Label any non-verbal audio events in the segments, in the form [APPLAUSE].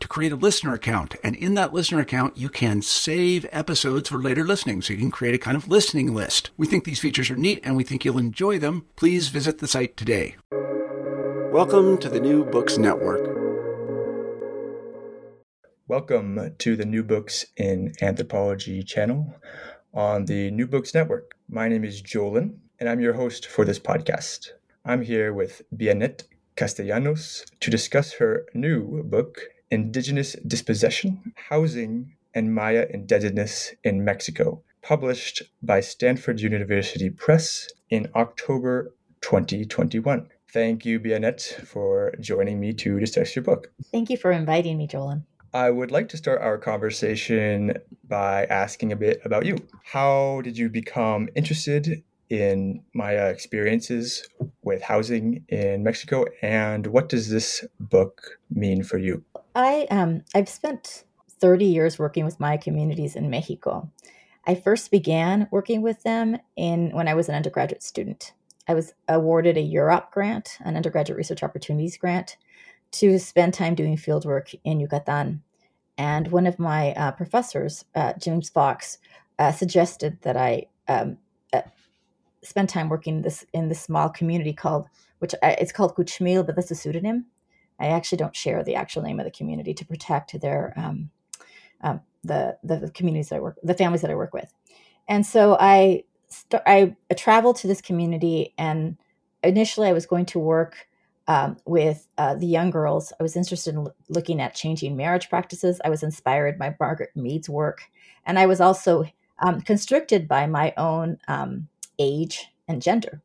to create a listener account. And in that listener account, you can save episodes for later listening. So you can create a kind of listening list. We think these features are neat and we think you'll enjoy them. Please visit the site today. Welcome to the New Books Network. Welcome to the New Books in Anthropology channel on the New Books Network. My name is Jolin, and I'm your host for this podcast. I'm here with Bianet Castellanos to discuss her new book, Indigenous Dispossession, Housing, and Maya Indebtedness in Mexico, published by Stanford University Press in October 2021. Thank you, Bianet, for joining me to discuss your book. Thank you for inviting me, Jolin. I would like to start our conversation by asking a bit about you. How did you become interested in Maya experiences with housing in Mexico, and what does this book mean for you? I um I've spent 30 years working with Maya communities in Mexico. I first began working with them in when I was an undergraduate student. I was awarded a UROP grant, an undergraduate research opportunities grant, to spend time doing fieldwork in Yucatan. And one of my uh, professors, uh, James Fox, uh, suggested that I um, uh, spend time working this in this small community called, which uh, it's called Kuchmil, but that's a pseudonym. I actually don't share the actual name of the community to protect their um, um, the the communities that I work, the families that I work with. And so I st- I traveled to this community, and initially I was going to work um, with uh, the young girls. I was interested in l- looking at changing marriage practices. I was inspired by Margaret Mead's work, and I was also um, constricted by my own um, age and gender.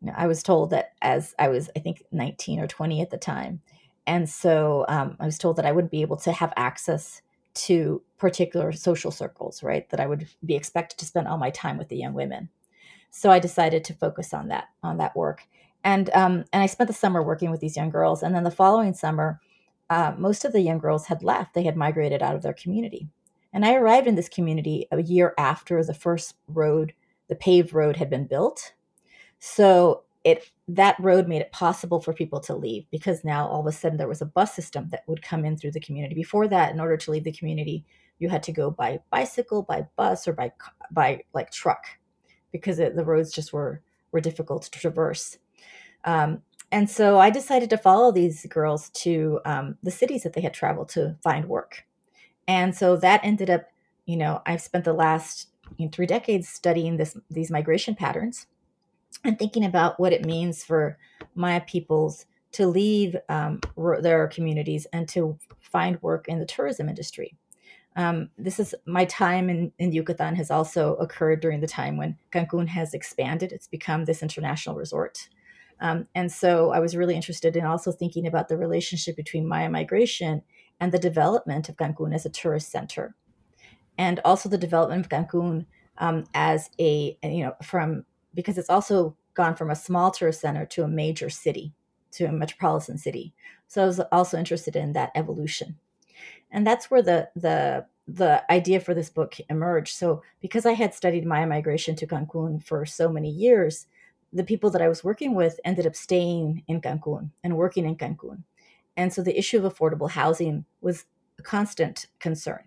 You know, I was told that as I was, I think, 19 or 20 at the time, and so um, I was told that I wouldn't be able to have access to particular social circles, right? That I would be expected to spend all my time with the young women. So I decided to focus on that on that work, and um, and I spent the summer working with these young girls. And then the following summer, uh, most of the young girls had left; they had migrated out of their community. And I arrived in this community a year after the first road, the paved road, had been built. So it that road made it possible for people to leave because now all of a sudden there was a bus system that would come in through the community. Before that, in order to leave the community, you had to go by bicycle, by bus, or by by like truck because it, the roads just were were difficult to traverse. Um, and so I decided to follow these girls to um, the cities that they had traveled to find work. And so that ended up, you know, I've spent the last three decades studying this these migration patterns and thinking about what it means for Maya peoples to leave um, their communities and to find work in the tourism industry. Um, this is my time in, in Yucatan has also occurred during the time when Cancun has expanded. It's become this international resort. Um, and so I was really interested in also thinking about the relationship between Maya migration and the development of Cancun as a tourist center. And also the development of Cancun um, as a, you know, from because it's also gone from a small tourist center to a major city, to a metropolitan city. So I was also interested in that evolution. And that's where the the the idea for this book emerged. So because I had studied Maya migration to Cancun for so many years, the people that I was working with ended up staying in Cancun and working in Cancun. And so the issue of affordable housing was a constant concern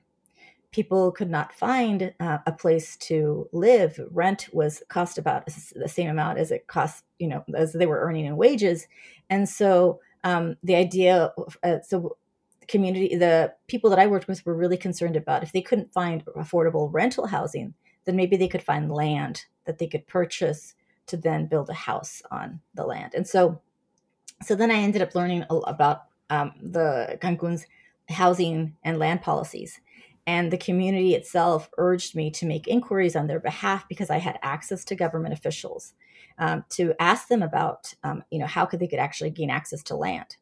people could not find uh, a place to live. Rent was cost about the same amount as it cost, you know, as they were earning in wages. And so um, the idea, uh, so community, the people that I worked with were really concerned about if they couldn't find affordable rental housing, then maybe they could find land that they could purchase to then build a house on the land. And so so then I ended up learning about um, the Cancun's housing and land policies. And the community itself urged me to make inquiries on their behalf because I had access to government officials um, to ask them about, um, you know, how could they could actually gain access to land.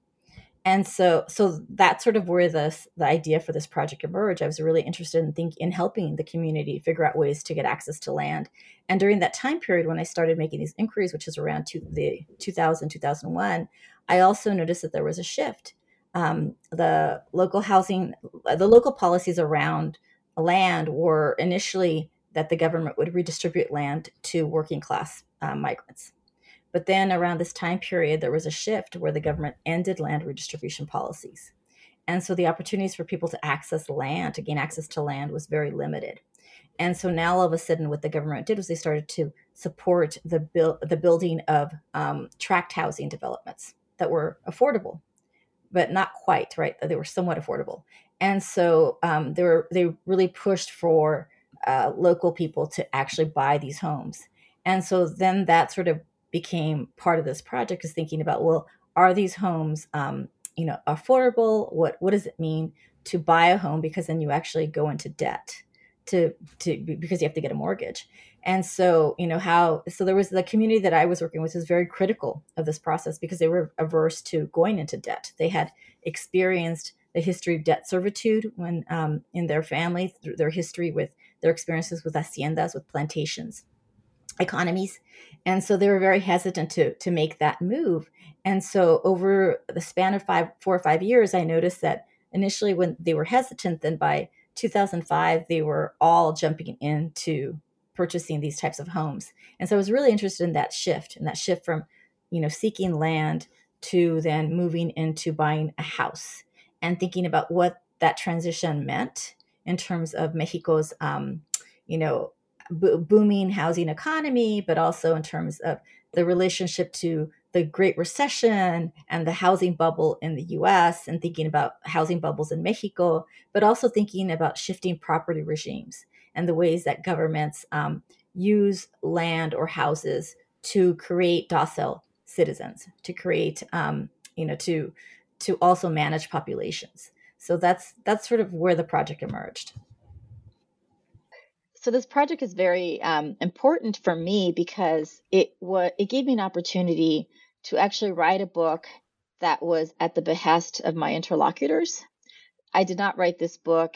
And so so that's sort of where this the idea for this project emerged. I was really interested in think in helping the community figure out ways to get access to land. And during that time period when i started making these inquiries which is around two, the 2000 2001 i also noticed that there was a shift um, the local housing the local policies around land were initially that the government would redistribute land to working class uh, migrants but then around this time period, there was a shift where the government ended land redistribution policies. And so the opportunities for people to access land, to gain access to land, was very limited. And so now all of a sudden, what the government did was they started to support the, build, the building of um, tract housing developments that were affordable, but not quite, right? They were somewhat affordable. And so um, they, were, they really pushed for uh, local people to actually buy these homes. And so then that sort of became part of this project is thinking about well are these homes um, you know affordable what what does it mean to buy a home because then you actually go into debt to to because you have to get a mortgage. And so you know how so there was the community that i was working with was very critical of this process because they were averse to going into debt. They had experienced the history of debt servitude when um, in their family through their history with their experiences with haciendas with plantations economies. And so they were very hesitant to to make that move. And so over the span of five four or five years i noticed that initially when they were hesitant then by 2005 they were all jumping into purchasing these types of homes. And so i was really interested in that shift and that shift from you know seeking land to then moving into buying a house and thinking about what that transition meant in terms of mexico's um, you know bo- booming housing economy, but also in terms of the relationship to the Great Recession and the housing bubble in the US, and thinking about housing bubbles in Mexico, but also thinking about shifting property regimes and the ways that governments um, use land or houses to create docile citizens, to create, um, you know, to to also manage populations. So that's that's sort of where the project emerged so this project is very um, important for me because it what it gave me an opportunity to actually write a book that was at the behest of my interlocutors. I did not write this book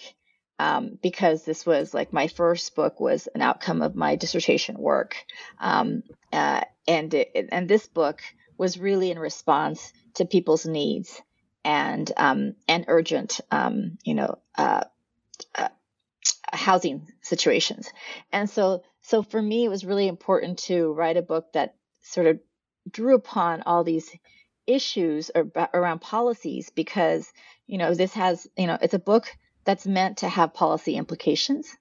um, because this was like my first book was an outcome of my dissertation work, um, uh, and it, and this book was really in response to people's needs and um, and urgent, um, you know, uh, uh, housing situations. And so, so for me, it was really important to write a book that sort of drew upon all these issues or, around policies because, you know, this has, you know, it's a book that's meant to have policy implications.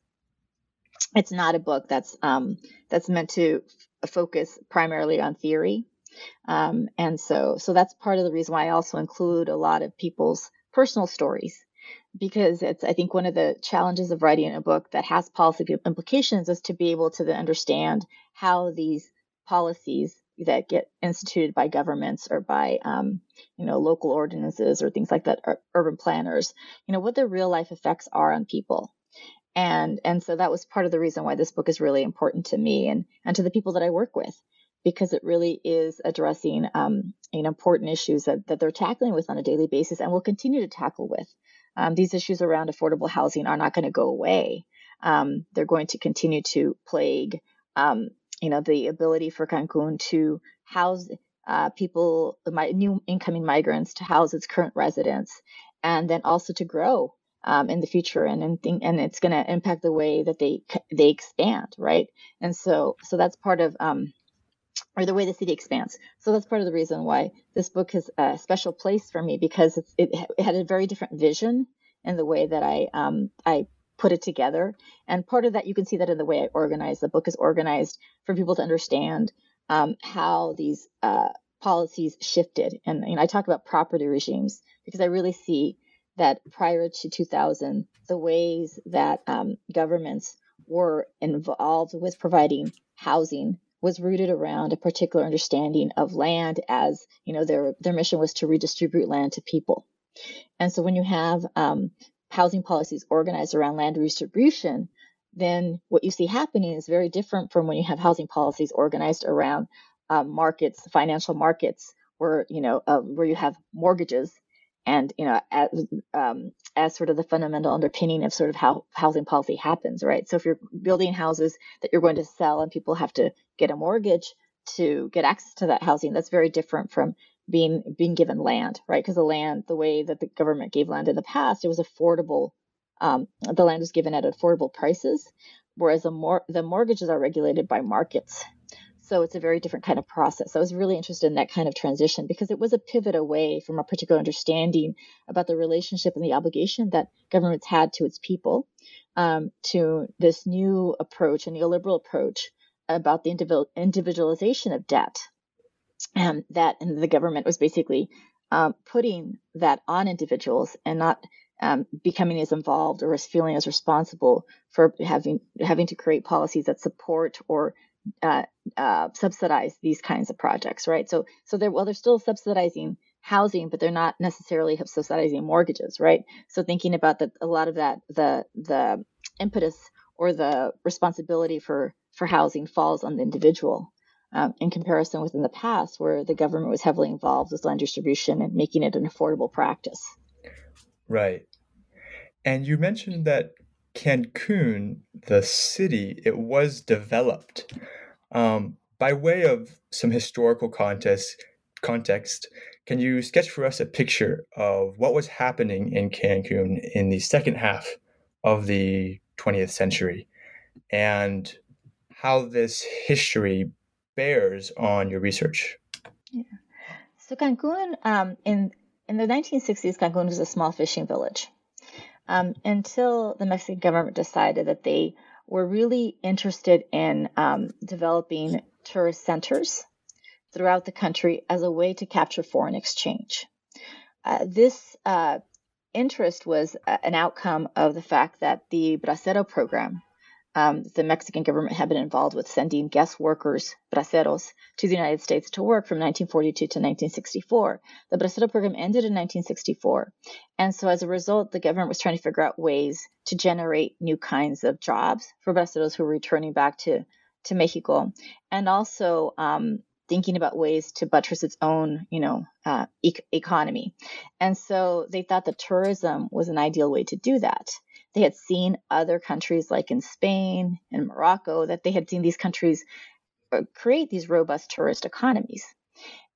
It's not a book that's um, that's meant to f- focus primarily on theory. Um, and so, so that's part of the reason why I also include a lot of people's personal stories because it's i think one of the challenges of writing a book that has policy implications is to be able to understand how these policies that get instituted by governments or by um, you know local ordinances or things like that or urban planners you know what the real life effects are on people and and so that was part of the reason why this book is really important to me and and to the people that i work with because it really is addressing um, you know, important issues that, that they're tackling with on a daily basis and will continue to tackle with um, these issues around affordable housing are not going to go away. Um, they're going to continue to plague, um, you know, the ability for Cancun to house uh, people, my, new incoming migrants, to house its current residents, and then also to grow um, in the future, and and, and it's going to impact the way that they they expand, right? And so so that's part of um, or the way the city expands. So that's part of the reason why this book has a special place for me because it, it had a very different vision in the way that I um, I put it together. And part of that you can see that in the way I organize. The book is organized for people to understand um, how these uh, policies shifted. And you know, I talk about property regimes because I really see that prior to 2000, the ways that um, governments were involved with providing housing was rooted around a particular understanding of land as you know their their mission was to redistribute land to people and so when you have um, housing policies organized around land redistribution then what you see happening is very different from when you have housing policies organized around um, markets financial markets where you know uh, where you have mortgages and you know as, um, as sort of the fundamental underpinning of sort of how housing policy happens right? So if you're building houses that you're going to sell and people have to get a mortgage to get access to that housing that's very different from being being given land right because the land the way that the government gave land in the past it was affordable um, the land was given at affordable prices whereas the more the mortgages are regulated by markets so it's a very different kind of process. I was really interested in that kind of transition because it was a pivot away from a particular understanding about the relationship and the obligation that governments had to its people um, to this new approach, a neoliberal approach about the individual, individualization of debt. Um, that and the government was basically um, putting that on individuals and not um, becoming as involved or as feeling as responsible for having having to create policies that support or uh, uh, subsidize these kinds of projects, right? So, so they're well, they're still subsidizing housing, but they're not necessarily subsidizing mortgages, right? So, thinking about that, a lot of that, the the impetus or the responsibility for for housing falls on the individual. Um, in comparison with in the past, where the government was heavily involved with land distribution and making it an affordable practice. Right. And you mentioned that Cancun, the city, it was developed. Um, by way of some historical context, context, can you sketch for us a picture of what was happening in Cancun in the second half of the 20th century and how this history bears on your research? Yeah. So Cancun, um, in in the 1960s, Cancun was a small fishing village um, until the Mexican government decided that they were really interested in um, developing tourist centers throughout the country as a way to capture foreign exchange. Uh, this uh, interest was uh, an outcome of the fact that the Bracero program, um, the Mexican government had been involved with sending guest workers, braceros, to the United States to work from 1942 to 1964. The Bracero program ended in 1964. And so as a result, the government was trying to figure out ways to generate new kinds of jobs for braceros who were returning back to, to Mexico. And also um, thinking about ways to buttress its own, you know, uh, e- economy. And so they thought that tourism was an ideal way to do that they had seen other countries like in Spain and Morocco that they had seen these countries uh, create these robust tourist economies.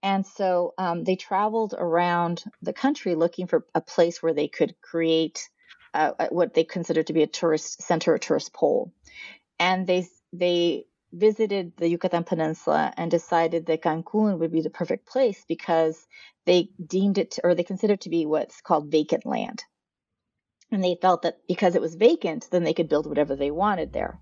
And so um, they traveled around the country looking for a place where they could create uh, what they considered to be a tourist center or tourist pole. And they they visited the Yucatan Peninsula and decided that Cancun would be the perfect place because they deemed it to, or they considered to be what's called vacant land and they felt that because it was vacant, then they could build whatever they wanted there.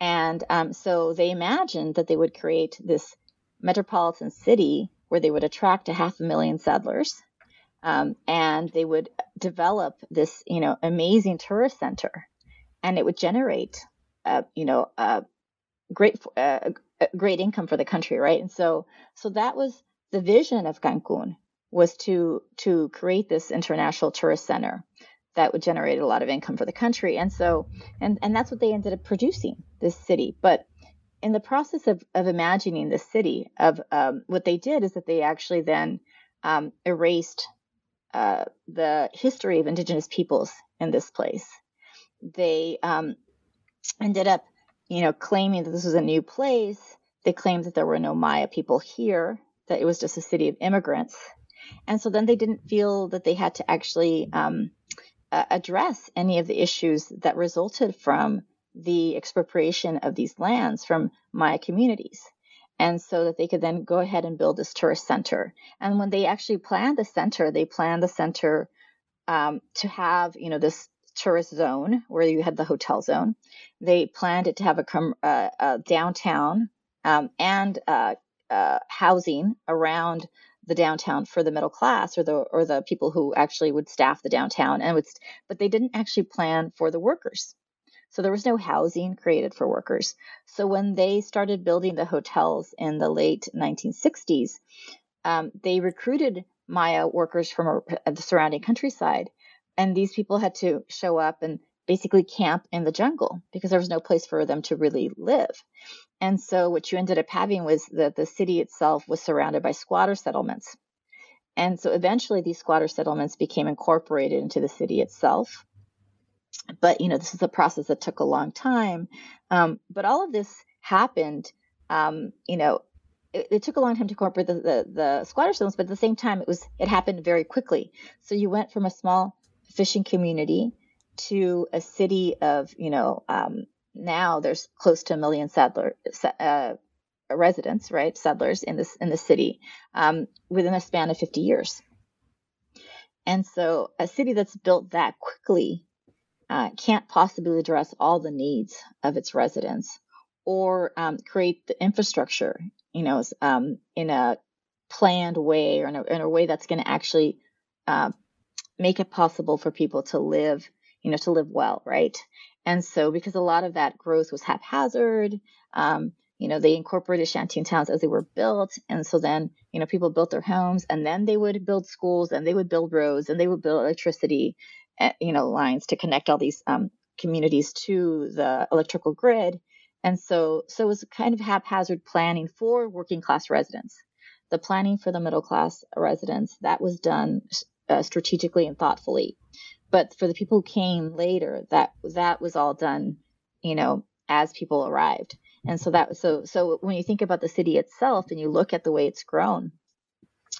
And um, so they imagined that they would create this metropolitan city where they would attract a half a million settlers, um, and they would develop this, you know, amazing tourist center, and it would generate, uh, you know, a great, uh, great income for the country, right? And so, so that was the vision of Cancun was to to create this international tourist center that would generate a lot of income for the country. And so, and, and that's what they ended up producing, this city. But in the process of, of imagining the city, of um, what they did is that they actually then um, erased uh, the history of indigenous peoples in this place. They um, ended up, you know, claiming that this was a new place. They claimed that there were no Maya people here, that it was just a city of immigrants. And so then they didn't feel that they had to actually um, uh, address any of the issues that resulted from the expropriation of these lands from Maya communities. And so that they could then go ahead and build this tourist center. And when they actually planned the center, they planned the center um, to have, you know, this tourist zone where you had the hotel zone. They planned it to have a, uh, a downtown um, and uh, uh, housing around the downtown for the middle class or the or the people who actually would staff the downtown and would but they didn't actually plan for the workers So there was no housing created for workers. So when they started building the hotels in the late 1960s, um, they recruited Maya workers from the surrounding countryside. And these people had to show up and basically camp in the jungle because there was no place for them to really live. And so what you ended up having was that the city itself was surrounded by squatter settlements. And so eventually these squatter settlements became incorporated into the city itself. But, you know, this is a process that took a long time. Um, but all of this happened, um, you know, it, it, took a long time to incorporate the, the, the squatter settlements, but at the same time, it was it happened very quickly. So you went from a small fishing community to a city of, you know, um, now there's close to a million settler, uh, residents, right, settlers in this in the city um, within a span of 50 years. And so, a city that's built that quickly uh, can't possibly address all the needs of its residents or um, create the infrastructure, you know, um, in a planned way or in a, in a way that's going to actually uh, make it possible for people to live, you know, to live well, right? And so, because a lot of that growth was haphazard, um, you know, they incorporated shanty towns as they were built. And so then, you know, people built their homes and then they would build schools and they would build roads and they would build electricity, eh, you know, lines to connect all these um, communities to the electrical grid. And so, so it was kind of haphazard planning for working class residents. The planning for the middle class residents, that was done uh, strategically and thoughtfully. But for the people who came later, that that was all done, you know, as people arrived. And so that so so when you think about the city itself and you look at the way it's grown,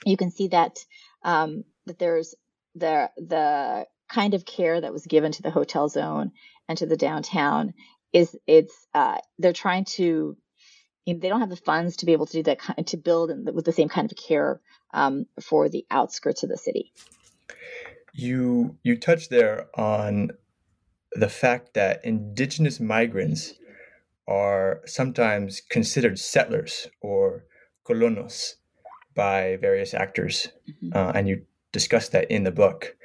you can see that um, that there's the the kind of care that was given to the hotel zone and to the downtown is it's uh, they're trying to you know, they don't have the funds to be able to do that kind to build with the same kind of care um, for the outskirts of the city. You you touched there on the fact that indigenous migrants are sometimes considered settlers or colonos by various actors, mm-hmm. uh, and you discuss that in the book.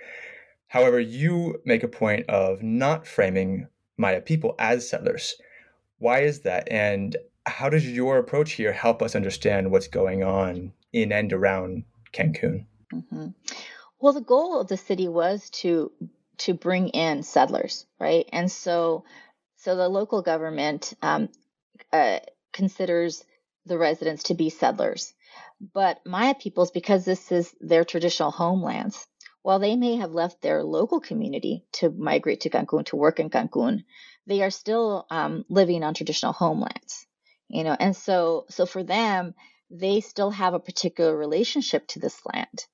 However, you make a point of not framing Maya people as settlers. Why is that? And how does your approach here help us understand what's going on in and around Cancun? Mm-hmm. Well, the goal of the city was to to bring in settlers, right? And so so the local government um, uh, considers the residents to be settlers. But Maya peoples, because this is their traditional homelands, while they may have left their local community to migrate to Cancun to work in Cancun, they are still um, living on traditional homelands. You know, and so so for them, they still have a particular relationship to this land.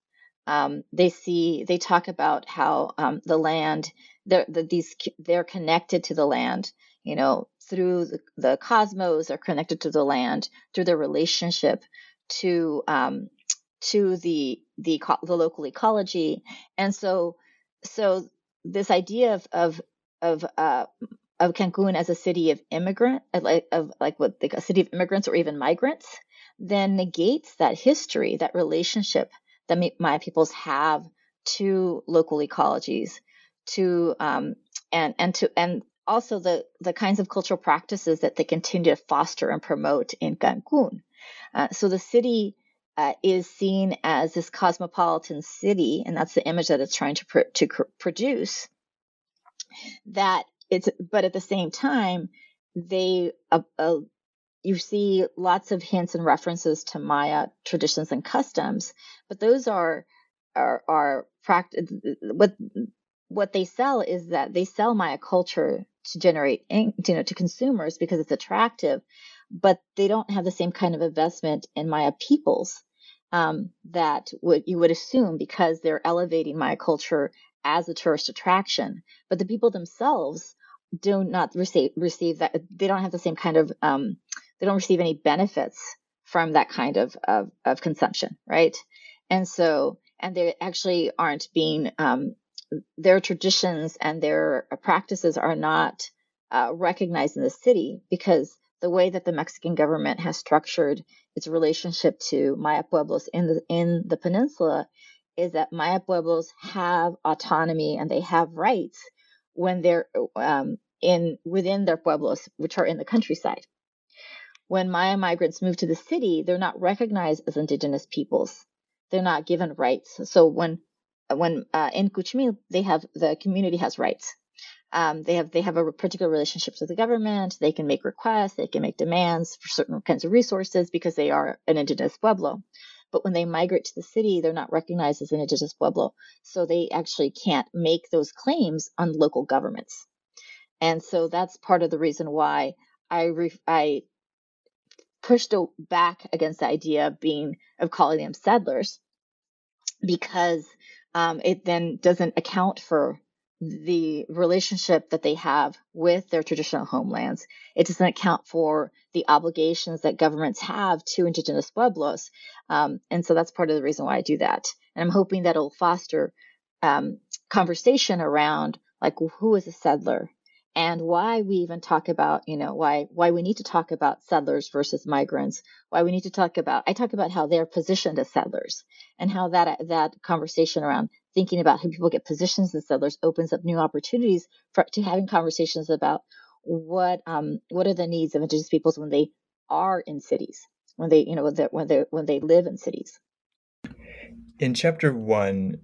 Um, they see they talk about how um, the land they're the, these they're connected to the land you know through the, the cosmos are connected to the land through their relationship to um, to the the the local ecology. And so so this idea of of of uh, of Cancun as a city of immigrant like of like what like a city of immigrants or even migrants then negates that history that relationship that Maya peoples have to local ecologies to um, and and to and also the the kinds of cultural practices that they continue to foster and promote in Cancun. Uh, so the city uh, is seen as this cosmopolitan city, and that's the image that it's trying to pr- to cr- produce. That it's, but at the same time, they uh, uh, you see lots of hints and references to Maya traditions and customs, but those are are are practice what what they sell is that they sell Maya culture to generate, you know, to consumers because it's attractive, but they don't have the same kind of investment in Maya peoples um, that would you would assume because they're elevating Maya culture as a tourist attraction. But the people themselves do not receive receive that. They don't have the same kind of. Um, they don't receive any benefits from that kind of of, of consumption, right? And so, and they actually aren't being um, their traditions and their practices are not uh, recognized in the city because the way that the Mexican government has structured its relationship to Maya pueblos in the in the peninsula is that Maya pueblos have autonomy and they have rights when they're um, in within their pueblos, which are in the countryside. When Maya migrants move to the city, they're not recognized as indigenous peoples. They're not given rights. So when when uh, in Cuchumil, they have the community has rights. Um, they have they have a particular relationship with the government. They can make requests. They can make demands for certain kinds of resources because they are an indigenous pueblo. But when they migrate to the city, they're not recognized as an indigenous pueblo, so they actually can't make those claims on local governments. And so that's part of the reason why I re- I pushed back against the idea of being of calling them settlers because um, it then doesn't account for the relationship that they have with their traditional homelands. It doesn't account for the obligations that governments have to indigenous pueblos. Um, and so that's part of the reason why I do that. And I'm hoping that it'll foster um, conversation around like who is a settler and why we even talk about you know why why we need to talk about settlers versus migrants why we need to talk about i talk about how they're positioned as settlers and how that that conversation around thinking about how people get positions as settlers opens up new opportunities for to having conversations about what um what are the needs of indigenous peoples when they are in cities when they you know when they when they when they live in cities. In chapter one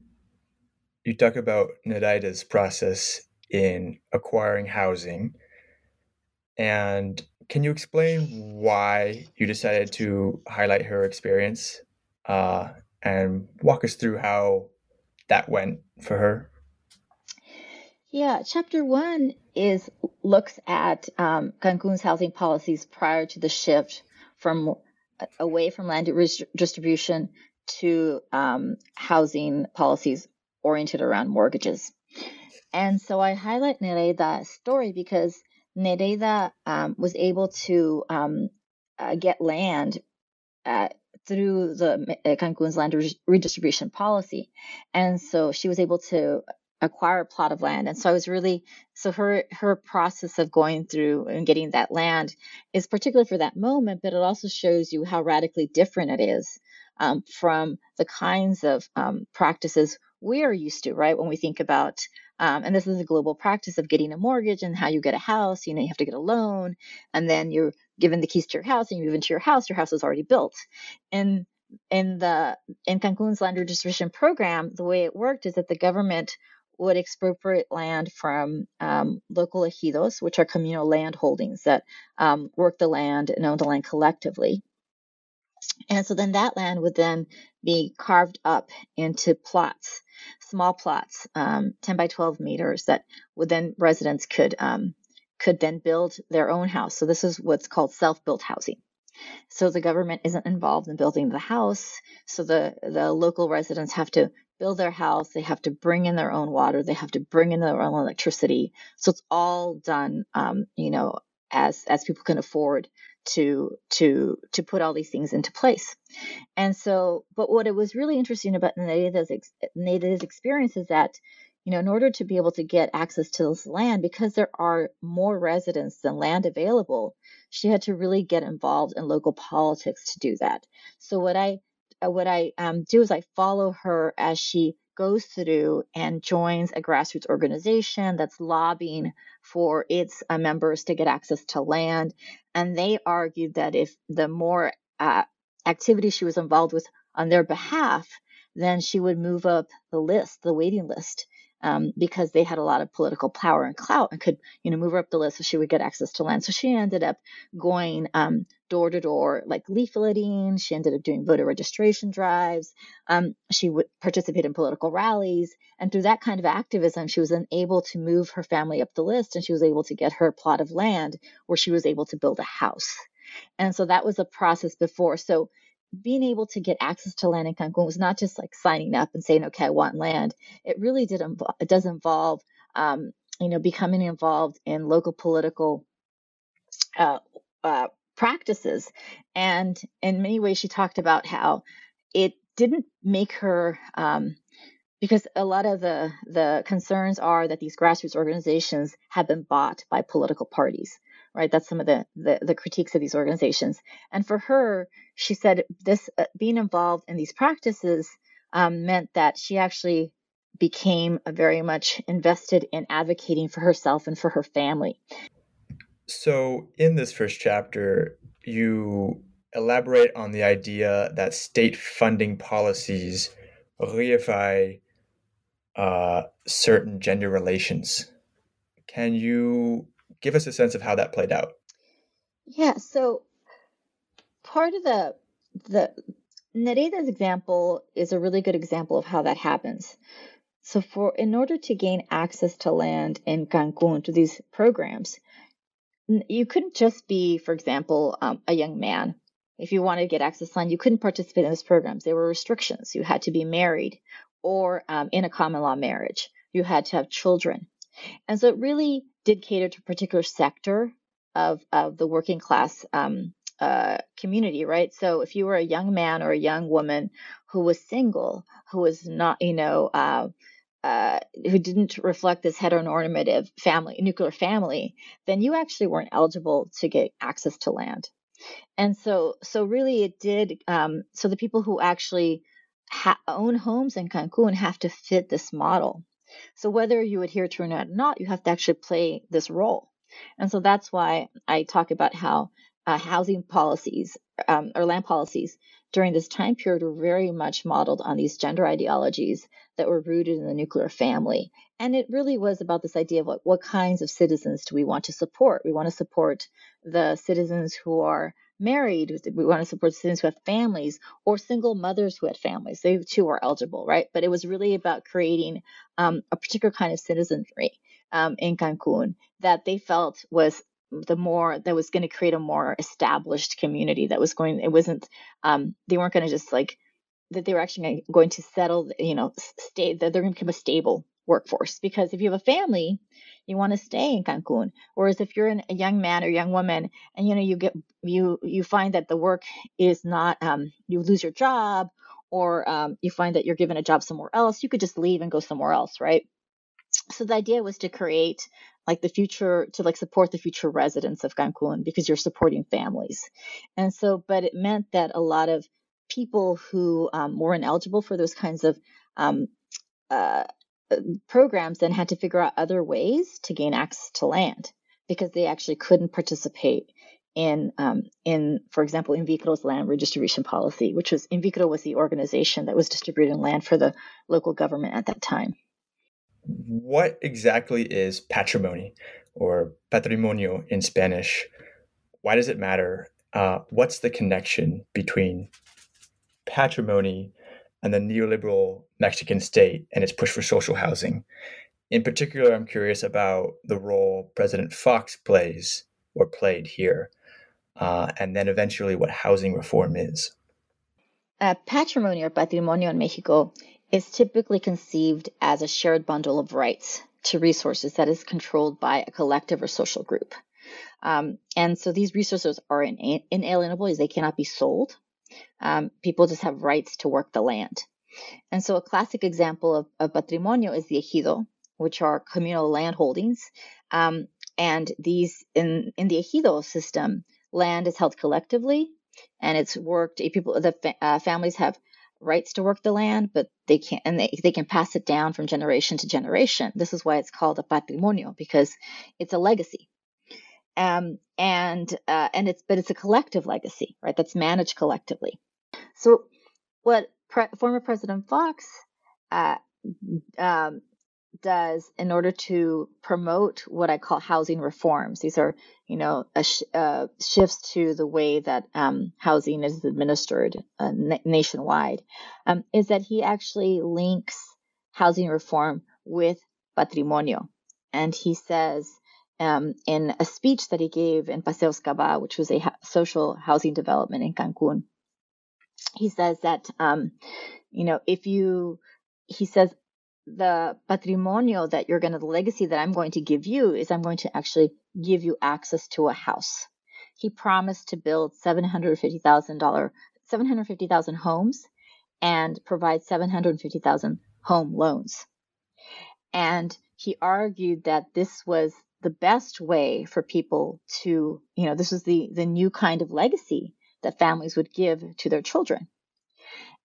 you talk about Nereyda's process in acquiring housing. And can you explain why you decided to highlight her experience uh, and walk us through how that went for her? Yeah, chapter one is looks at um, Cancun's housing policies prior to the shift from away from land distribution to um, housing policies oriented around mortgages. And so I highlight Nereyda's story because Nereyda um, was able to um, uh, get land uh, through the uh, Cancun's land redistribution policy. And so she was able to acquire a plot of land. And so I was really, so her, her process of going through and getting that land is particular for that moment, but it also shows you how radically different it is um, from the kinds of um, practices we are used to, right? When we think about um, and this is a global practice of getting a mortgage and how you get a house. You know, you have to get a loan, and then you're given the keys to your house, and you move into your house. Your house is already built. And in the in Cancun's land redistribution program, the way it worked is that the government would expropriate land from um, local ejidos, which are communal land holdings that um, work the land and own the land collectively. And so then that land would then be carved up into plots small plots, um, 10 by 12 meters, that would then residents could um, could then build their own house. So this is what's called self-built housing. So the government isn't involved in building the house. So the the local residents have to build their house. They have to bring in their own water. They have to bring in their own electricity. So it's all done, um, you know, as as people can afford to to to put all these things into place. And so, but what it was really interesting about Nereyda's, Nereyda's experience is that, you know, in order to be able to get access to this land, because there are more residents than land available, she had to really get involved in local politics to do that. So what I what I um, do is I follow her as she goes through and joins a grassroots organization that's lobbying for its uh, members to get access to land. And they argued that if the more uh, activity she was involved with on their behalf, then she would move up the list, the waiting list um, because they had a lot of political power and clout and could, you know, move her up the list so she would get access to land. So she ended up going um, door to door, like leafleting. She ended up doing voter registration drives. Um, she would participate in political rallies. And through that kind of activism, she was then able to move her family up the list and she was able to get her plot of land where she was able to build a house. And so that was a process before. So being able to get access to land in Cancun was not just like signing up and saying, okay, I want land. It really did involve, it does involve, um, you know, becoming involved in local political uh, uh, practices. And in many ways, she talked about how it didn't make her, um, because a lot of the the concerns are that these grassroots organizations have been bought by political parties right? That's some of the, the, the critiques of these organizations. And for her, she said this uh, being involved in these practices um, meant that she actually became very much invested in advocating for herself and for her family. So, in this first chapter, you elaborate on the idea that state funding policies reify uh, certain gender relations. Can you give us a sense of how that played out? Yeah, so part of the the Nereyda's example is a really good example of how that happens. So for in order to gain access to land in Cancun to these programs, you couldn't just be, for example, um, a young man. If you wanted to get access land, you couldn't participate in those programs. There were restrictions. You had to be married or um, in a common law marriage. You had to have children. And so it really did cater to a particular sector of, of the working class um, uh, community, right? So if you were a young man or a young woman who was single, who was not, you know, uh, uh, who didn't reflect this heteronormative family, nuclear family, then you actually weren't eligible to get access to land. And so, so really, it did. Um, so the people who actually ha- own homes in Cancun have to fit this model. So whether you adhere to it or not, you have to actually play this role. And so that's why I talk about how uh, housing policies um, or land policies during this time period were very much modeled on these gender ideologies that were rooted in the nuclear family. And it really was about this idea of what, what kinds of citizens do we want to support? We want to support the citizens who are married, we want to support citizens who have families, or single mothers who had families. They too are eligible, right? But it was really about creating um, a particular kind of citizenry um, in Cancun that they felt was the more that was going to create a more established community that was going it wasn't um they weren't going to just like that they were actually going to settle you know stay that they're going to become a stable workforce. Because if you have a family you want to stay in cancun. Whereas if you're an, a young man or young woman and you know you get you you find that the work is not um you lose your job or um, you find that you're given a job somewhere else you could just leave and go somewhere else right so the idea was to create like the future to like support the future residents of Cancun because you're supporting families. And so, but it meant that a lot of people who um, weren't eligible for those kinds of um, uh, programs then had to figure out other ways to gain access to land because they actually couldn't participate in um, in for example INFOVIR's land redistribution policy, which was INFOVIR was the organization that was distributing land for the local government at that time what exactly is patrimony or patrimonio in Spanish? Why does it matter? Uh, what's the connection between patrimony and the neoliberal Mexican state and its push for social housing? In particular, I'm curious about the role President Fox plays or played here, uh, and then eventually what housing reform is. Uh, patrimony or patrimonio in Mexico is typically conceived as a shared bundle of rights to resources that is controlled by a collective or social group. Um, and so these resources are ina- inalienable they cannot be sold. Um, people just have rights to work the land. And so a classic example of, of patrimonio is the ejido, which are communal land holdings. Um, and these in, in the ejido system, land is held collectively and it's worked people the uh, families have rights to work the land, but they can't, and they, they can pass it down from generation to generation. This is why it's called a patrimonio because it's a legacy. Um, and uh, and it's but it's a collective legacy, right? That's managed collectively. So, what pre- former President Fox uh, um, does in order to promote what I call housing reforms. These are, you know, sh- uh, shifts to the way that um, housing is administered uh, na- nationwide. Um, is that he actually links housing reform with patrimonio, and he says. Um, in a speech that he gave in Paseos Kabah, which was a ha- social housing development in Cancun, he says that, um, you know, if you, he says, the patrimonio that you're going to, the legacy that I'm going to give you is I'm going to actually give you access to a house. He promised to build $750,000, 750,000 homes and provide 750,000 home loans. And he argued that this was the best way for people to, you know, this was the, the new kind of legacy that families would give to their children.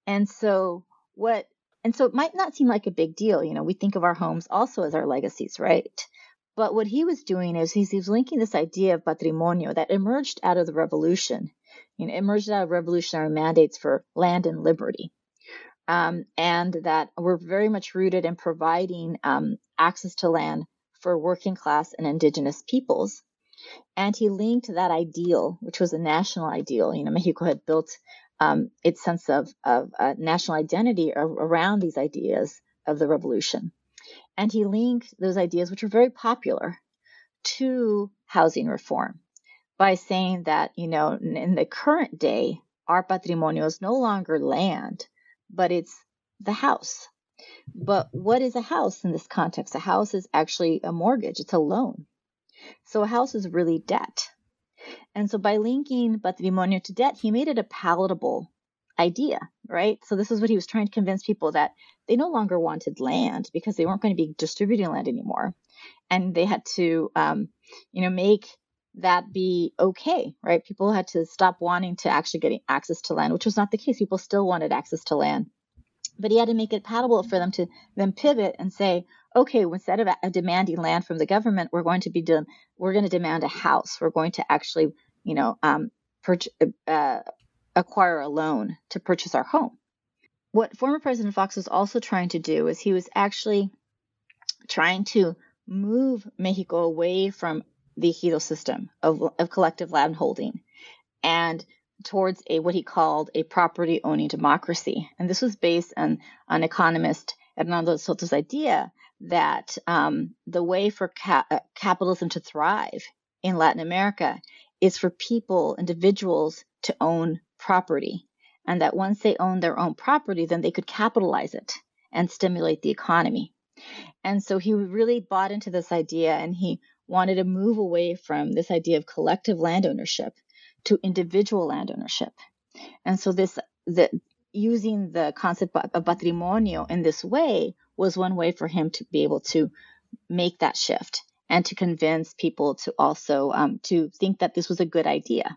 And so what and so it might not seem like a big deal. You know, we think of our homes also as our legacies, right? But what he was doing is he was linking this idea of patrimonio that emerged out of the revolution, you know, emerged out of revolutionary mandates for land and liberty. Um, and that were very much rooted in providing um, access to land for working class and indigenous peoples. And he linked that ideal, which was a national ideal. You know, Mexico had built um, its sense of, of uh, national identity around these ideas of the revolution. And he linked those ideas, which were very popular, to housing reform by saying that, you know, in the current day, our patrimonio is no longer land, but it's the house. But what is a house in this context? A house is actually a mortgage, it's a loan. So a house is really debt. And so by linking patrimonio to debt, he made it a palatable idea, right? So this is what he was trying to convince people that they no longer wanted land because they weren't going to be distributing land anymore, and they had to, um, you know, make that be okay, right? People had to stop wanting to actually getting access to land, which was not the case. People still wanted access to land, but he had to make it palatable for them to then pivot and say, okay, instead of demanding land from the government, we're going to be we're going to demand a house. We're going to actually, you know, um, uh, acquire a loan to purchase our home. What former President Fox was also trying to do is he was actually trying to move Mexico away from the ejido system of, of collective land holding and towards a what he called a property owning democracy. And this was based on, on economist Hernando Soto's idea that um, the way for ca- uh, capitalism to thrive in Latin America is for people, individuals, to own property. And that once they own their own property, then they could capitalize it and stimulate the economy. And so he really bought into this idea and he wanted to move away from this idea of collective land ownership to individual land ownership. And so this the using the concept of patrimonio in this way was one way for him to be able to make that shift and to convince people to also um, to think that this was a good idea.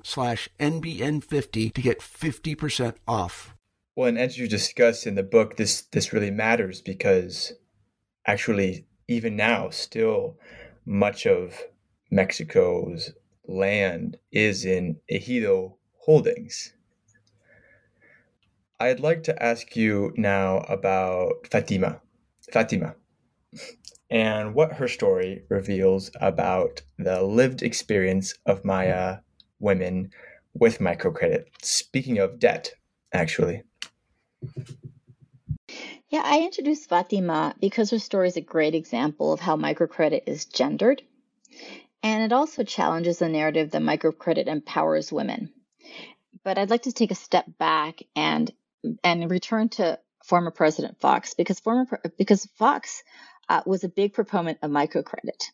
slash NBN50 to get 50% off. Well, and as you discuss in the book, this this really matters because actually, even now, still much of Mexico's land is in ejido holdings. I'd like to ask you now about Fatima. Fatima. And what her story reveals about the lived experience of Maya women with microcredit. Speaking of debt, actually. Yeah, I introduced Fatima because her story is a great example of how microcredit is gendered. And it also challenges the narrative that microcredit empowers women. But I'd like to take a step back and and return to former President Fox because former because Fox uh, was a big proponent of microcredit.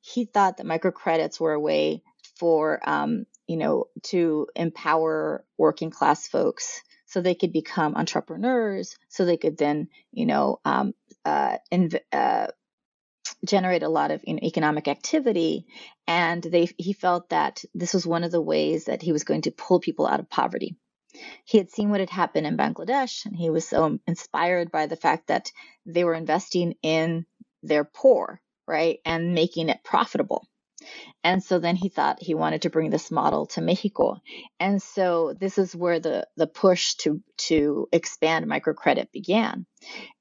He thought that microcredits were a way for um, you know to empower working class folks so they could become entrepreneurs so they could then you know um, uh, inv- uh, generate a lot of you know, economic activity. And they he felt that this was one of the ways that he was going to pull people out of poverty. He had seen what had happened in bangladesh and he was so inspired by the fact that they were investing in their poor right and making it profitable and so then he thought he wanted to bring this model to Mexico. And so this is where the, the push to, to expand microcredit began.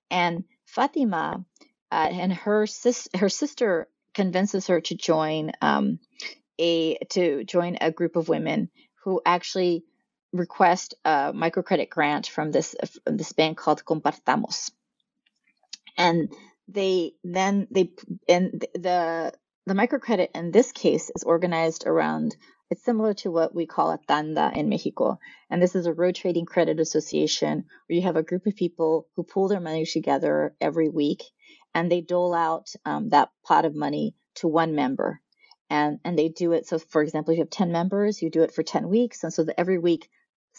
And Fatima uh, and her sis- her sister convinces her to join um, a to join a group of women who actually request a microcredit grant from this from this bank called Compartamos, and they then they and the the microcredit in this case is organized around it's similar to what we call a tanda in Mexico. And this is a rotating credit association where you have a group of people who pool their money together every week and they dole out um, that pot of money to one member. And, and they do it. So, for example, if you have 10 members, you do it for 10 weeks. And so every week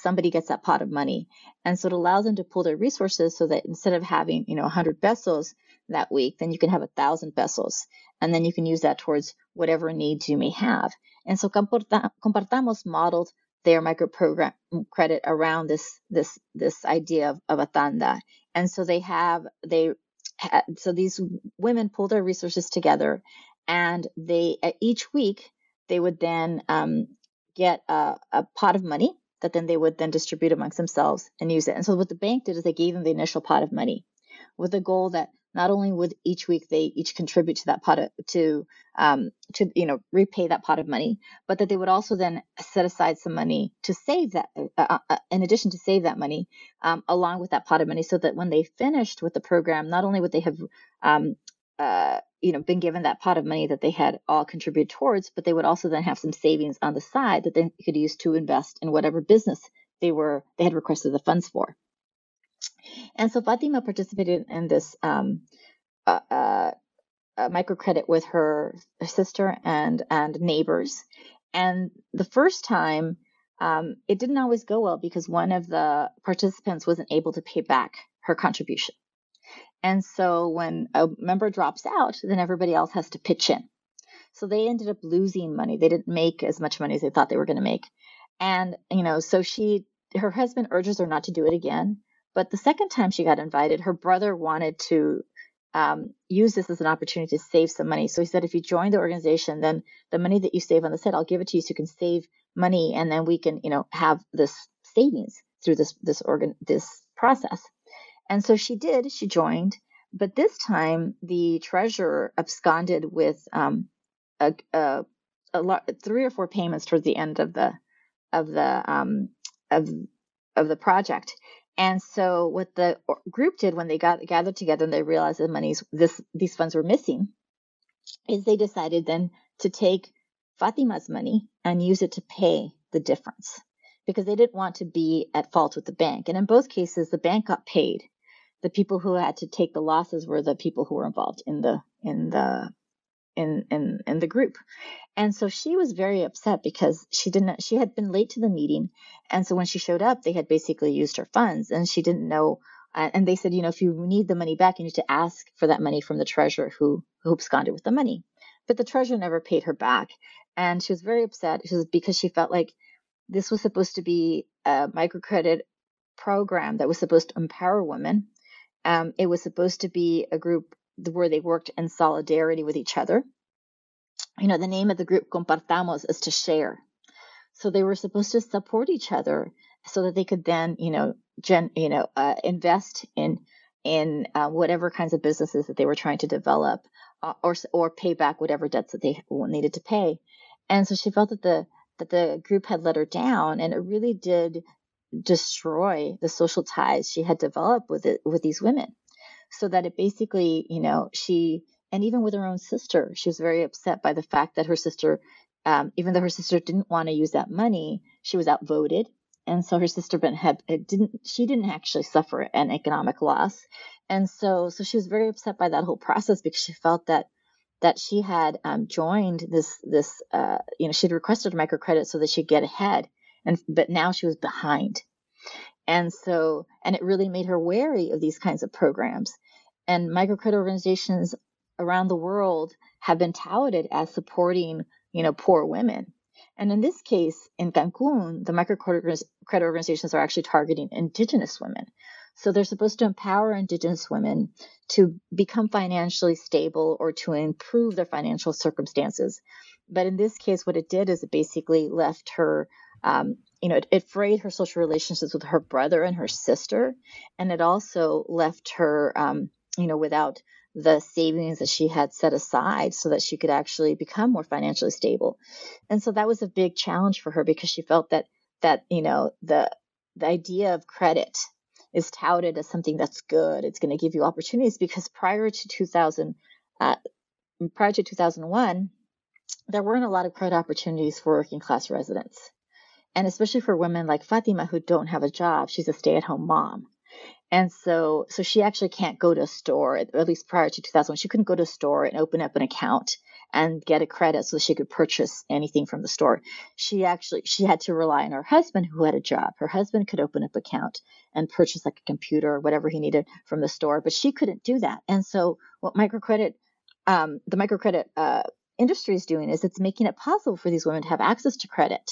somebody gets that pot of money. And so it allows them to pool their resources so that instead of having, you know, 100 pesos that week, then you can have a thousand pesos. And then you can use that towards whatever needs you may have. And so Compartamos modeled their micro program credit around this this this idea of, of a tanda. And so they have they so these women pull their resources together, and they each week they would then um, get a, a pot of money that then they would then distribute amongst themselves and use it. And so what the bank did is they gave them the initial pot of money with the goal that not only would each week they each contribute to that pot of, to um, to you know repay that pot of money, but that they would also then set aside some money to save that uh, uh, uh, in addition to save that money um, along with that pot of money, so that when they finished with the program, not only would they have um, uh, you know been given that pot of money that they had all contributed towards, but they would also then have some savings on the side that they could use to invest in whatever business they were they had requested the funds for. And so Fatima participated in this um, uh, uh, microcredit with her, sister and and neighbors. And the first time, um, it didn't always go well because one of the participants wasn't able to pay back her contribution. And so when a member drops out, then everybody else has to pitch in. So they ended up losing money. They didn't make as much money as they thought they were going to make. And, you know, so she, her husband urges her not to do it again. But the second time she got invited, her brother wanted to um, use this as an opportunity to save some money. So he said, if you join the organization, then the money that you save on the site, I'll give it to you so you can save money, and then we can, you know, have this savings through this this organ this process. And so she did. She joined, but this time the treasurer absconded with um, a, a, a lot, three or four payments towards the end of the of the um, of of the project. And so what the group did when they got gathered together and they realized the monies this these funds were missing is they decided then to take Fatima's money and use it to pay the difference because they didn't want to be at fault with the bank. And in both cases the bank got paid. The people who had to take the losses were the people who were involved in the in the in in in the group. And so she was very upset because she didn't she had been late to the meeting and so when she showed up they had basically used her funds and she didn't know uh, and they said you know if you need the money back you need to ask for that money from the treasurer who who absconded with the money. But the treasurer never paid her back and she was very upset because she felt like this was supposed to be a microcredit program that was supposed to empower women. Um, it was supposed to be a group where they worked in solidarity with each other. You know, the name of the group Compartamos is to share. So they were supposed to support each other so that they could then, you know, gen, you know, uh, invest in in uh, whatever kinds of businesses that they were trying to develop, uh, or or pay back whatever debts that they needed to pay. And so she felt that the that the group had let her down, and it really did destroy the social ties she had developed with it with these women so that it basically, you know, she, and even with her own sister, she was very upset by the fact that her sister, um, even though her sister didn't want to use that money, she was outvoted. And so her sister had, didn't, she didn't actually suffer an economic loss. And so, so she was very upset by that whole process because she felt that that she had um, joined this this uh, you know she'd requested a microcredit so that she'd get ahead and but now she was behind and so, and it really made her wary of these kinds of programs. And microcredit organizations around the world have been touted as supporting, you know, poor women. And in this case, in Cancun, the microcredit organizations are actually targeting indigenous women. So they're supposed to empower indigenous women to become financially stable or to improve their financial circumstances. But in this case, what it did is it basically left her um, you know, it, it, frayed her social relationships with her brother and her sister, and it also left her, um, you know, without the savings that she had set aside so that she could actually become more financially stable. And so that was a big challenge for her because she felt that that, you know, the the idea of credit is touted as something that's good. It's going to give you opportunities because prior to 2000, uh, prior to 2001, there weren't a lot of credit opportunities for working class residents. And especially for women like Fatima who don't have a job, she's a stay at home mom. And so, so she actually can't go to a store, at least prior to 2001, she couldn't go to a store and open up an account and get a credit so she could purchase anything from the store. She actually, she had to rely on her husband who had a job. Her husband could open up account and purchase like a computer or whatever he needed from the store, but she couldn't do that. And so what microcredit, um, the microcredit, uh, industry is doing is it's making it possible for these women to have access to credit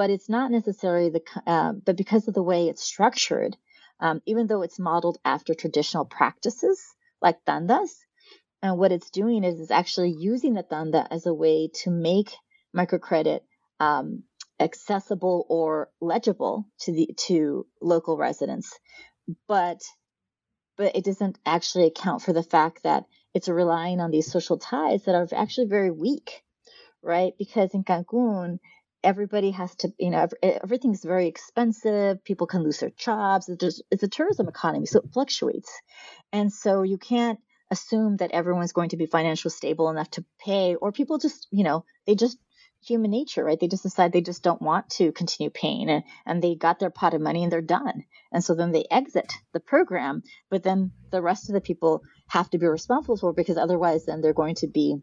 but it's not necessarily the um, but because of the way it's structured um, even though it's modeled after traditional practices like tandas. And what it's doing is, is actually using the tanda as a way to make microcredit um, accessible or legible to the to local residents, but but it doesn't actually account for the fact that it's relying on these social ties that are actually very weak, right? Because in Cancun, everybody has to, you know, everything's very expensive. People can lose their jobs. It's, just, it's a tourism economy, so it fluctuates. And so you can't assume that everyone's going to be financially stable enough to pay, or people just, you know, they just human nature, right? They just decide they just don't want to continue paying and, and they got their pot of money and they're done. And so then they exit the program, but then the rest of the people have to be responsible for because otherwise then they're going to be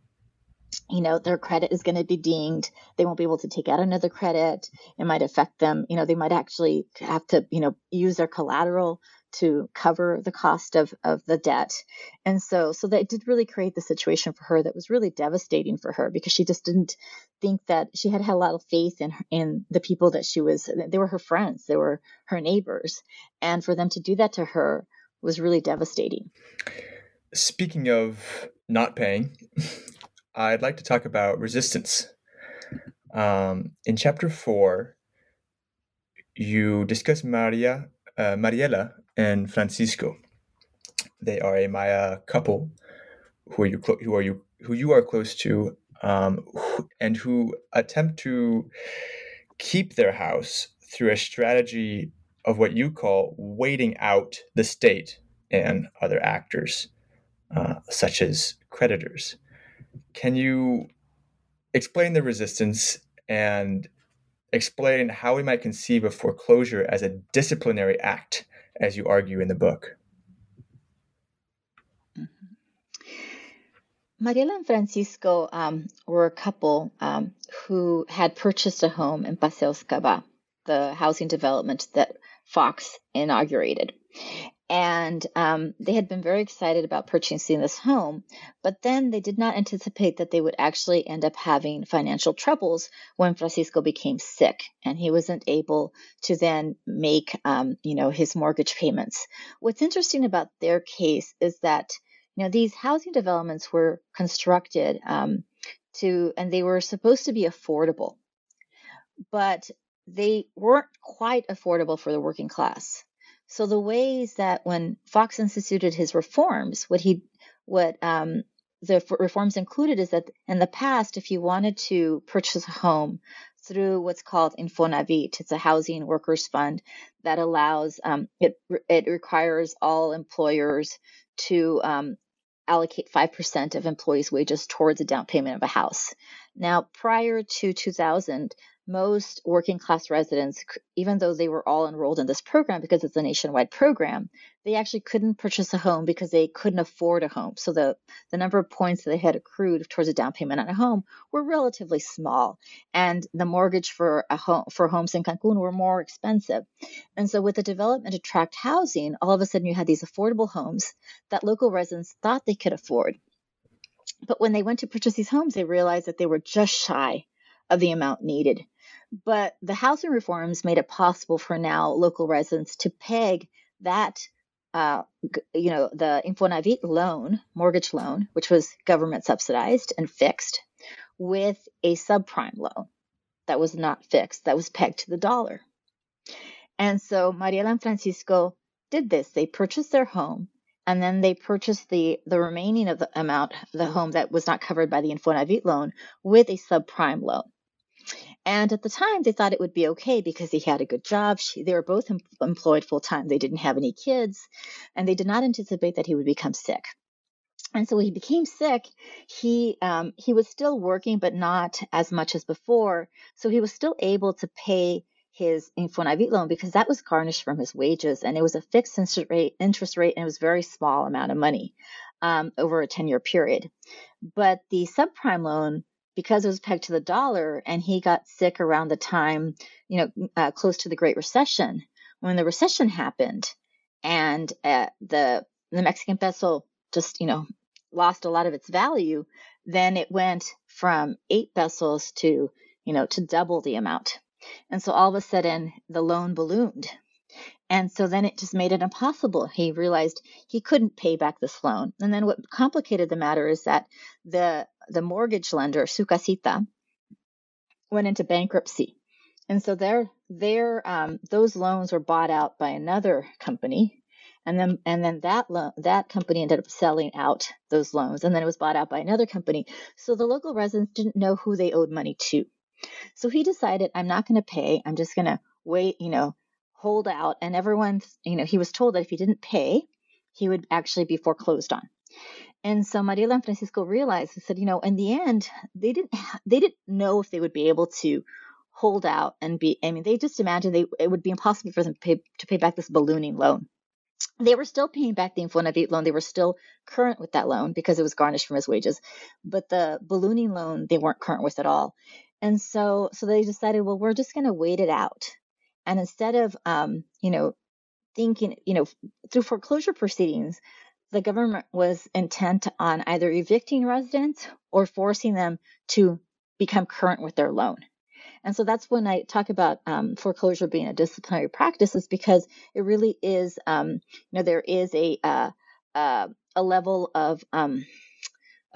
you know their credit is going to be dinged. They won't be able to take out another credit. It might affect them. You know they might actually have to you know use their collateral to cover the cost of of the debt. And so so that did really create the situation for her that was really devastating for her because she just didn't think that she had had a lot of faith in in the people that she was they were her friends. They were her neighbors. And for them to do that to her was really devastating. Speaking of not paying [LAUGHS] I'd like to talk about resistance. Um, in chapter four, you discuss Maria, uh, Mariela and Francisco. They are a Maya couple who are you clo- who are you who you are close to, um, and who attempt to keep their house through a strategy of what you call waiting out the state and other actors, uh, such as creditors. Can you explain the resistance and explain how we might conceive of foreclosure as a disciplinary act, as you argue in the book? Mm-hmm. Mariela and Francisco um, were a couple um, who had purchased a home in Paseos Kabah, the housing development that Fox inaugurated and um, they had been very excited about purchasing this home, but then they did not anticipate that they would actually end up having financial troubles when Francisco became sick and he wasn't able to then make, um, you know, his mortgage payments. What's interesting about their case is that, you know, these housing developments were constructed um, to, and they were supposed to be affordable, but they weren't quite affordable for the working class. So the ways that when Fox instituted his reforms, what he what um, the reforms included is that in the past, if you wanted to purchase a home through what's called Infonavit, it's a housing workers fund that allows um, it. It requires all employers to um, allocate 5% of employees' wages towards a down payment of a house. Now, prior to 2000, most working class residents, even though they were all enrolled in this program because it's a nationwide program, they actually couldn't purchase a home because they couldn't afford a home. So the, the number of points that they had accrued towards a down payment on a home were relatively small. And the mortgage for a home for homes in Cancun were more expensive. And so with the development of tract housing, all of a sudden you had these affordable homes that local residents thought they could afford. But when they went to purchase these homes, they realized that they were just shy of the amount needed. But the housing reforms made it possible for now local residents to peg that, uh, you know, the Infonavit loan, mortgage loan, which was government subsidized and fixed, with a subprime loan that was not fixed, that was pegged to the dollar. And so Mariela and Francisco did this. They purchased their home and then they purchased the the remaining of the amount the home that was not covered by the Infonavit loan with a subprime loan. And at the time, they thought it would be okay because he had a good job. She, they were both em- employed full time. They didn't have any kids, and they did not anticipate that he would become sick. And so when he became sick, he um, he was still working, but not as much as before. So he was still able to pay his Infonavit loan because that was garnished from his wages, and it was a fixed interest rate, interest rate, and it was a very small amount of money um, over a ten year period. But the subprime loan, because it was pegged to the dollar, and he got sick around the time, you know, uh, close to the Great Recession, when the recession happened, and uh, the the Mexican peso just you know lost a lot of its value, then it went from eight pesos to you know to double the amount. And so all of a sudden the loan ballooned. And so then it just made it impossible. He realized he couldn't pay back this loan. And then what complicated the matter is that the the mortgage lender, Su Casita, went into bankruptcy. And so their their um, those loans were bought out by another company. And then and then that lo- that company ended up selling out those loans. And then it was bought out by another company. So the local residents didn't know who they owed money to. So he decided i'm not going to pay. I'm just going to wait you know hold out. And everyone you know he was told that if he didn't pay he would actually be foreclosed on and so Mariela and Francisco realized and said, you know, in the end, they didn't they didn't know if they would be able to hold out and be. I mean, they just imagined they it would be impossible for them to pay to pay back this ballooning loan they were still paying back the Infonavit loan. They were still current with that loan because it was garnished from his wages. But the ballooning loan, they weren't current with at all. And so, so they decided, well, we're just going to wait it out. And instead of, um, you know, thinking, you know, through foreclosure proceedings, the government was intent on either evicting residents or forcing them to become current with their loan. And so that's when I talk about um, foreclosure being a disciplinary practice, is because it really is, um, you know, there is a uh, uh, a level of um,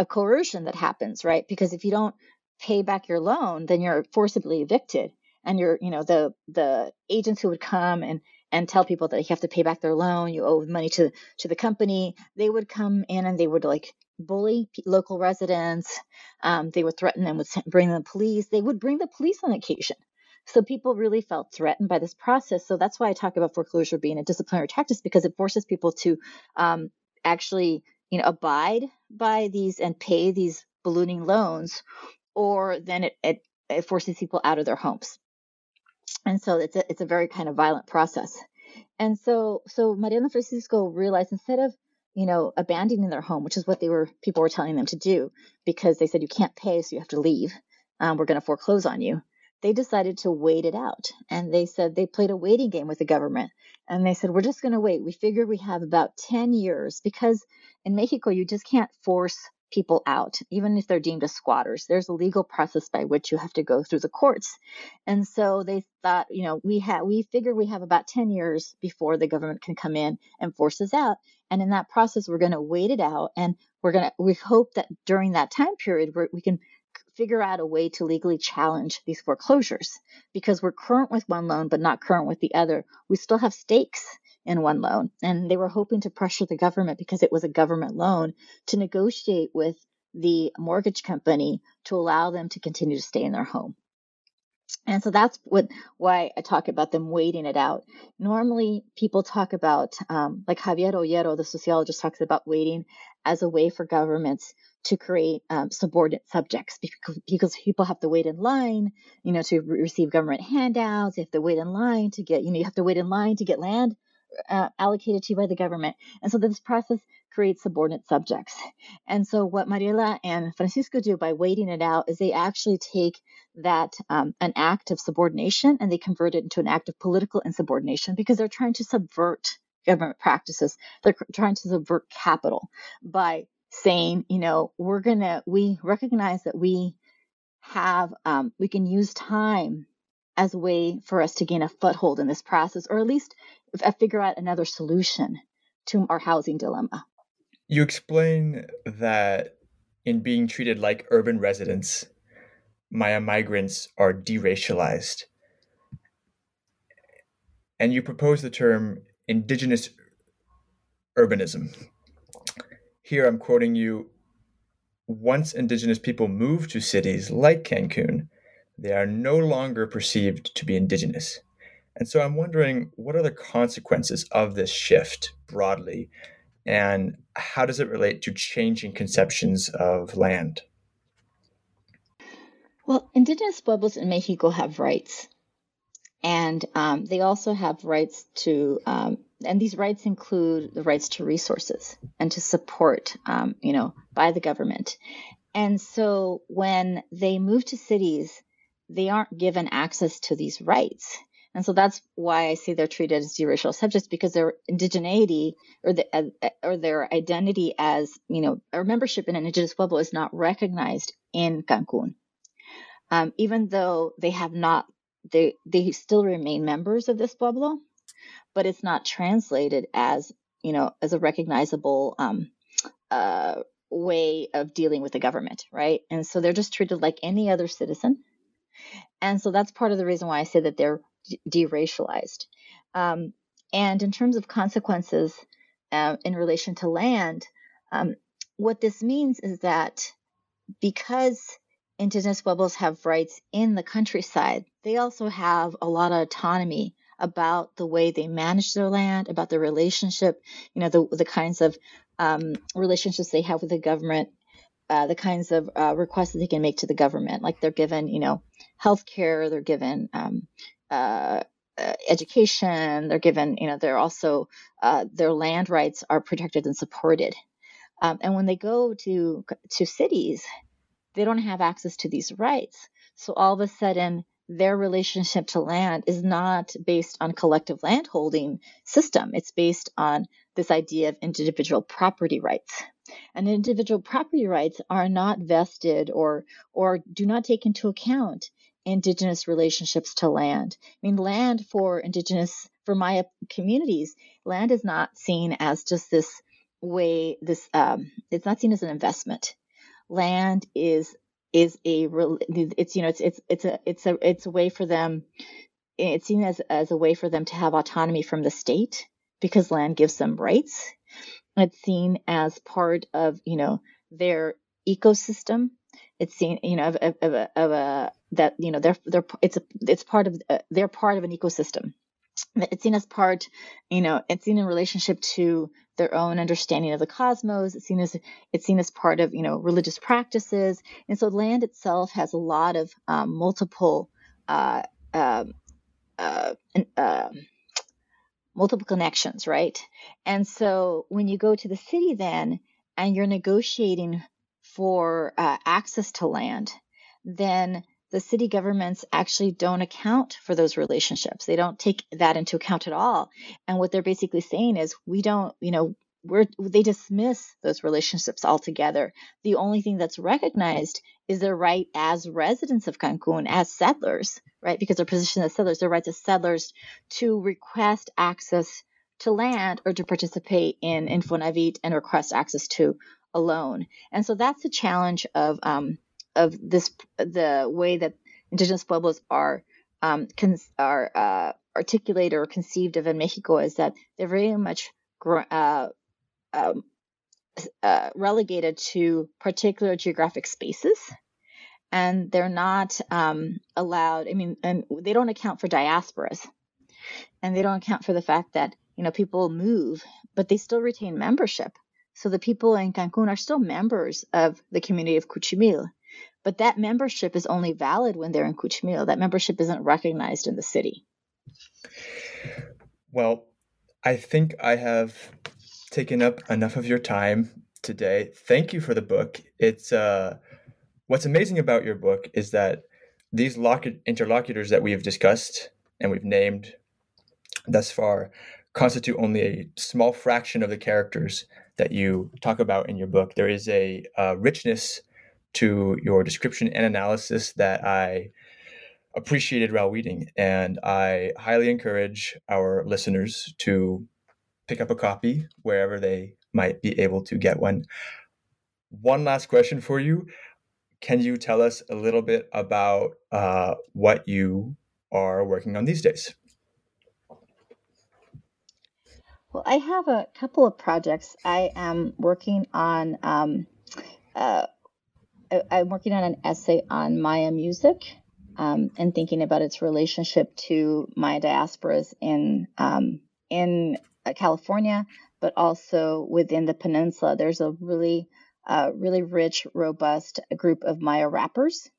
coercion that happens, right? Because if you don't pay back your loan, then you're forcibly evicted, and you're, you know, the the agents who would come and and tell people that you have to pay back their loan, you owe money to to the company, they would come in and they would like bully local residents. Um, they would threaten them with bring the police. They would bring the police on occasion. So people really felt threatened by this process. So that's why I talk about foreclosure being a disciplinary tactic because it forces people to um, actually, you know, abide by these and pay these ballooning loans, or then it, it, it forces people out of their homes. And so it's a, it's a very kind of violent process. And so so Mariana Francisco realized instead of you know, abandoning their home, which is what they were people were telling them to do because they said you can't pay, so you have to leave. Um, we're going to foreclose on you. They decided to wait it out, and they said they played a waiting game with the government. And they said we're just going to wait. We figure we have about ten years because in Mexico you just can't force people out, even if they're deemed as squatters. There's a legal process by which you have to go through the courts. And so they thought, you know, we have we figure we have about 10 years before the government can come in and force us out. And in that process, we're going to wait it out, and we're going to we hope that during that time period we can figure out a way to legally challenge these foreclosures because we're current with one loan but not current with the other. We still have stakes in one loan. And they were hoping to pressure the government because it was a government loan to negotiate with the mortgage company to allow them to continue to stay in their home. And so that's what why I talk about them waiting it out. Normally, people talk about, um, like Javier Auyero, the sociologist, talks about waiting as a way for governments to create um, subordinate subjects because, because people have to wait in line, you know, to re- receive government handouts. They have to wait in line to get, you know, you have to wait in line to get land uh, allocated to you by the government. And so this process creates subordinate subjects. And so what Mariela and Francisco do by waiting it out is they actually take that um, an act of subordination and they convert it into an act of political insubordination because they're trying to subvert government practices. They're trying to subvert capital by saying, you know, we're gonna we recognize that we have um, we can use time as a way for us to gain a foothold in this process, or at least figure out another solution to our housing dilemma. You explain that in being treated like urban residents, Maya migrants are deracialized. And you propose the term indigenous urbanism. here I'm quoting you once indigenous people move to cities like Cancun, they are no longer perceived to be indigenous. And so I'm wondering what are the consequences of this shift broadly, and how does it relate to changing conceptions of land? Well, indigenous pueblos in Mexico have rights, and um, they also have rights to, um, and these rights include the rights to resources and to support, um, you know, by the government. And so when they move to cities, they aren't given access to these rights. And so that's why I say they're treated as deracial subjects because their indigeneity or the uh, or their identity as you know or membership in an indigenous pueblo is not recognized in Cancun, um, even though they have not they they still remain members of this pueblo, but it's not translated as you know as a recognizable um, uh, way of dealing with the government, right? And so they're just treated like any other citizen. And so that's part of the reason why I say that they're deracialized. Um, and in terms of consequences uh, in relation to land, um, what this means is that because indigenous pueblos have rights in the countryside, they also have a lot of autonomy about the way they manage their land, about the relationship, you know, the, the kinds of um, relationships they have with the government, uh, the kinds of uh, requests that they can make to the government. Like they're given, you know, health care, they're given um, uh, education. They're given, you know, they're also uh, their land rights are protected and supported. Um, and when they go to to cities, they don't have access to these rights. So all of a sudden, their relationship to land is not based on collective landholding system. It's based on this idea of individual property rights. And individual property rights are not vested or or do not take into account indigenous relationships to land. I mean, land for indigenous, for Maya communities, land is not seen as just this way, this, um, it's not seen as an investment. Land is, is a, it's, you know, it's, it's, it's a, it's a, it's a way for them, it's seen as, as a way for them to have autonomy from the state because land gives them rights. It's seen as part of, you know, their ecosystem. It's seen, you know, of, of, of, a, of a that you know they're they're it's a it's part of uh, they're part of an ecosystem. It's seen as part you know it's seen in relationship to their own understanding of the cosmos. It's seen as it's seen as part of you know religious practices. And so land itself has a lot of um, multiple uh, um, uh, uh, multiple connections right? And so when you go to the city then and you're negotiating for uh, access to land then the city governments actually don't account for those relationships. They don't take that into account at all. And what they're basically saying is, we don't, you know, we're, they dismiss those relationships altogether. The only thing that's recognized is their right as residents of Cancun, as settlers, right? Because their position as settlers, their rights as settlers to request access to land or to participate in Infonavit and request access to a loan. And so that's the challenge of um, of this the way that indigenous pueblos are um, are uh, articulated or conceived of in Mexico is that they're very much uh, um, uh, relegated to particular geographic spaces, and they're not um, allowed. I mean, and they don't account for diasporas, and they don't account for the fact that you know people move, but they still retain membership. So the people in Cancun are still members of the community of Kuchmil. But that membership is only valid when they're in Kuchmil. That membership isn't recognized in the city. Well, I think I have taken up enough of your time today. Thank you for the book. It's uh, what's amazing about your book is that these lock- interlocutors that we have discussed and we've named thus far constitute only a small fraction of the characters that you talk about in your book. There is a, a richness to your description and analysis that I appreciated while reading. And I highly encourage our listeners to pick up a copy wherever they might be able to get one. One last question for you. Can you tell us a little bit about uh, what you are working on these days? Well, I have a couple of projects. I am working on. Um, uh, I'm working on an essay on Maya music um, and thinking about its relationship to Maya diasporas in um, in uh, California, but also within the peninsula. There's a really uh, really rich, robust group of Maya rappers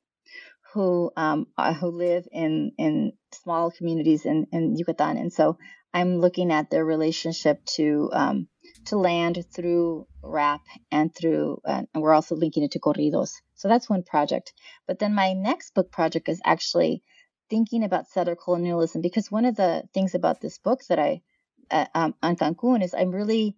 who um, uh, who live in in small communities in, in Yucatan, and so I'm looking at their relationship to um, to land through rap and through, uh, and we're also linking it to corridos. So that's one project. But then my next book project is actually thinking about settler colonialism because one of the things about this book that I uh, um, on Cancun is I'm really.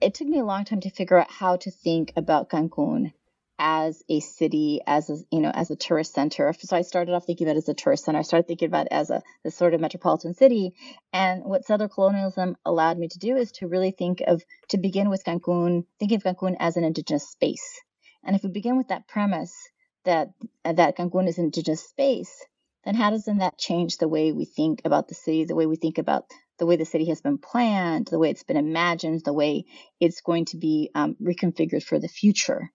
It took me a long time to figure out how to think about Cancun as a city, as a you know, as a tourist center. So I started off thinking about it as a tourist center. I started thinking about it as a this sort of metropolitan city. And what settler colonialism allowed me to do is to really think of to begin with Cancun, thinking of Cancun as an indigenous space. And if we begin with that premise that that Cancun is an indigenous space, then how does then that change the way we think about the city, the way we think about the way the city has been planned, the way it's been imagined, the way it's going to be um, reconfigured for the future?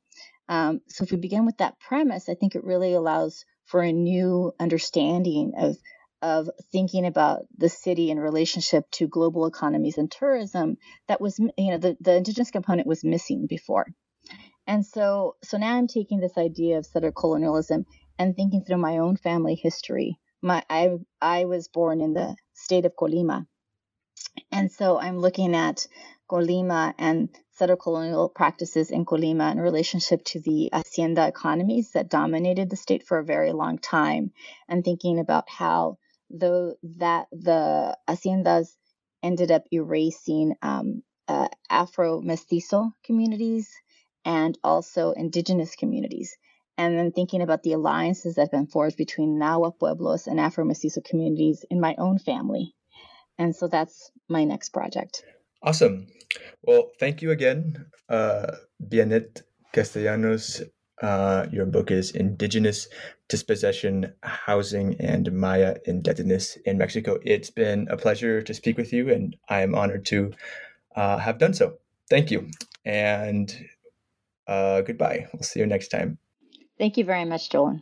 Um, so if we begin with that premise, I think it really allows for a new understanding of of thinking about the city in relationship to global economies and tourism that was you know the, the indigenous component was missing before. And so so now i'm taking this idea of settler colonialism and thinking through my own family history. My i i was born in the state of colima. And so i'm looking at colima and settler colonial practices in Colima in relationship to the hacienda economies that dominated the state for a very long time, and thinking about how though that the haciendas ended up erasing um, uh, Afro mestizo communities and also indigenous communities. And then thinking about the alliances that have been forged between Nahua Pueblos and Afro mestizo communities in my own family. And so that's my next project. Awesome. Well, thank you again, uh, Castellanos. Uh, your book is Indigenous Dispossession, Housing, and Maya Indebtedness in Mexico. It's been a pleasure to speak with you, and I am honored to uh, have done so. Thank you, and uh, goodbye. We'll see you next time. Thank you very much, Joel.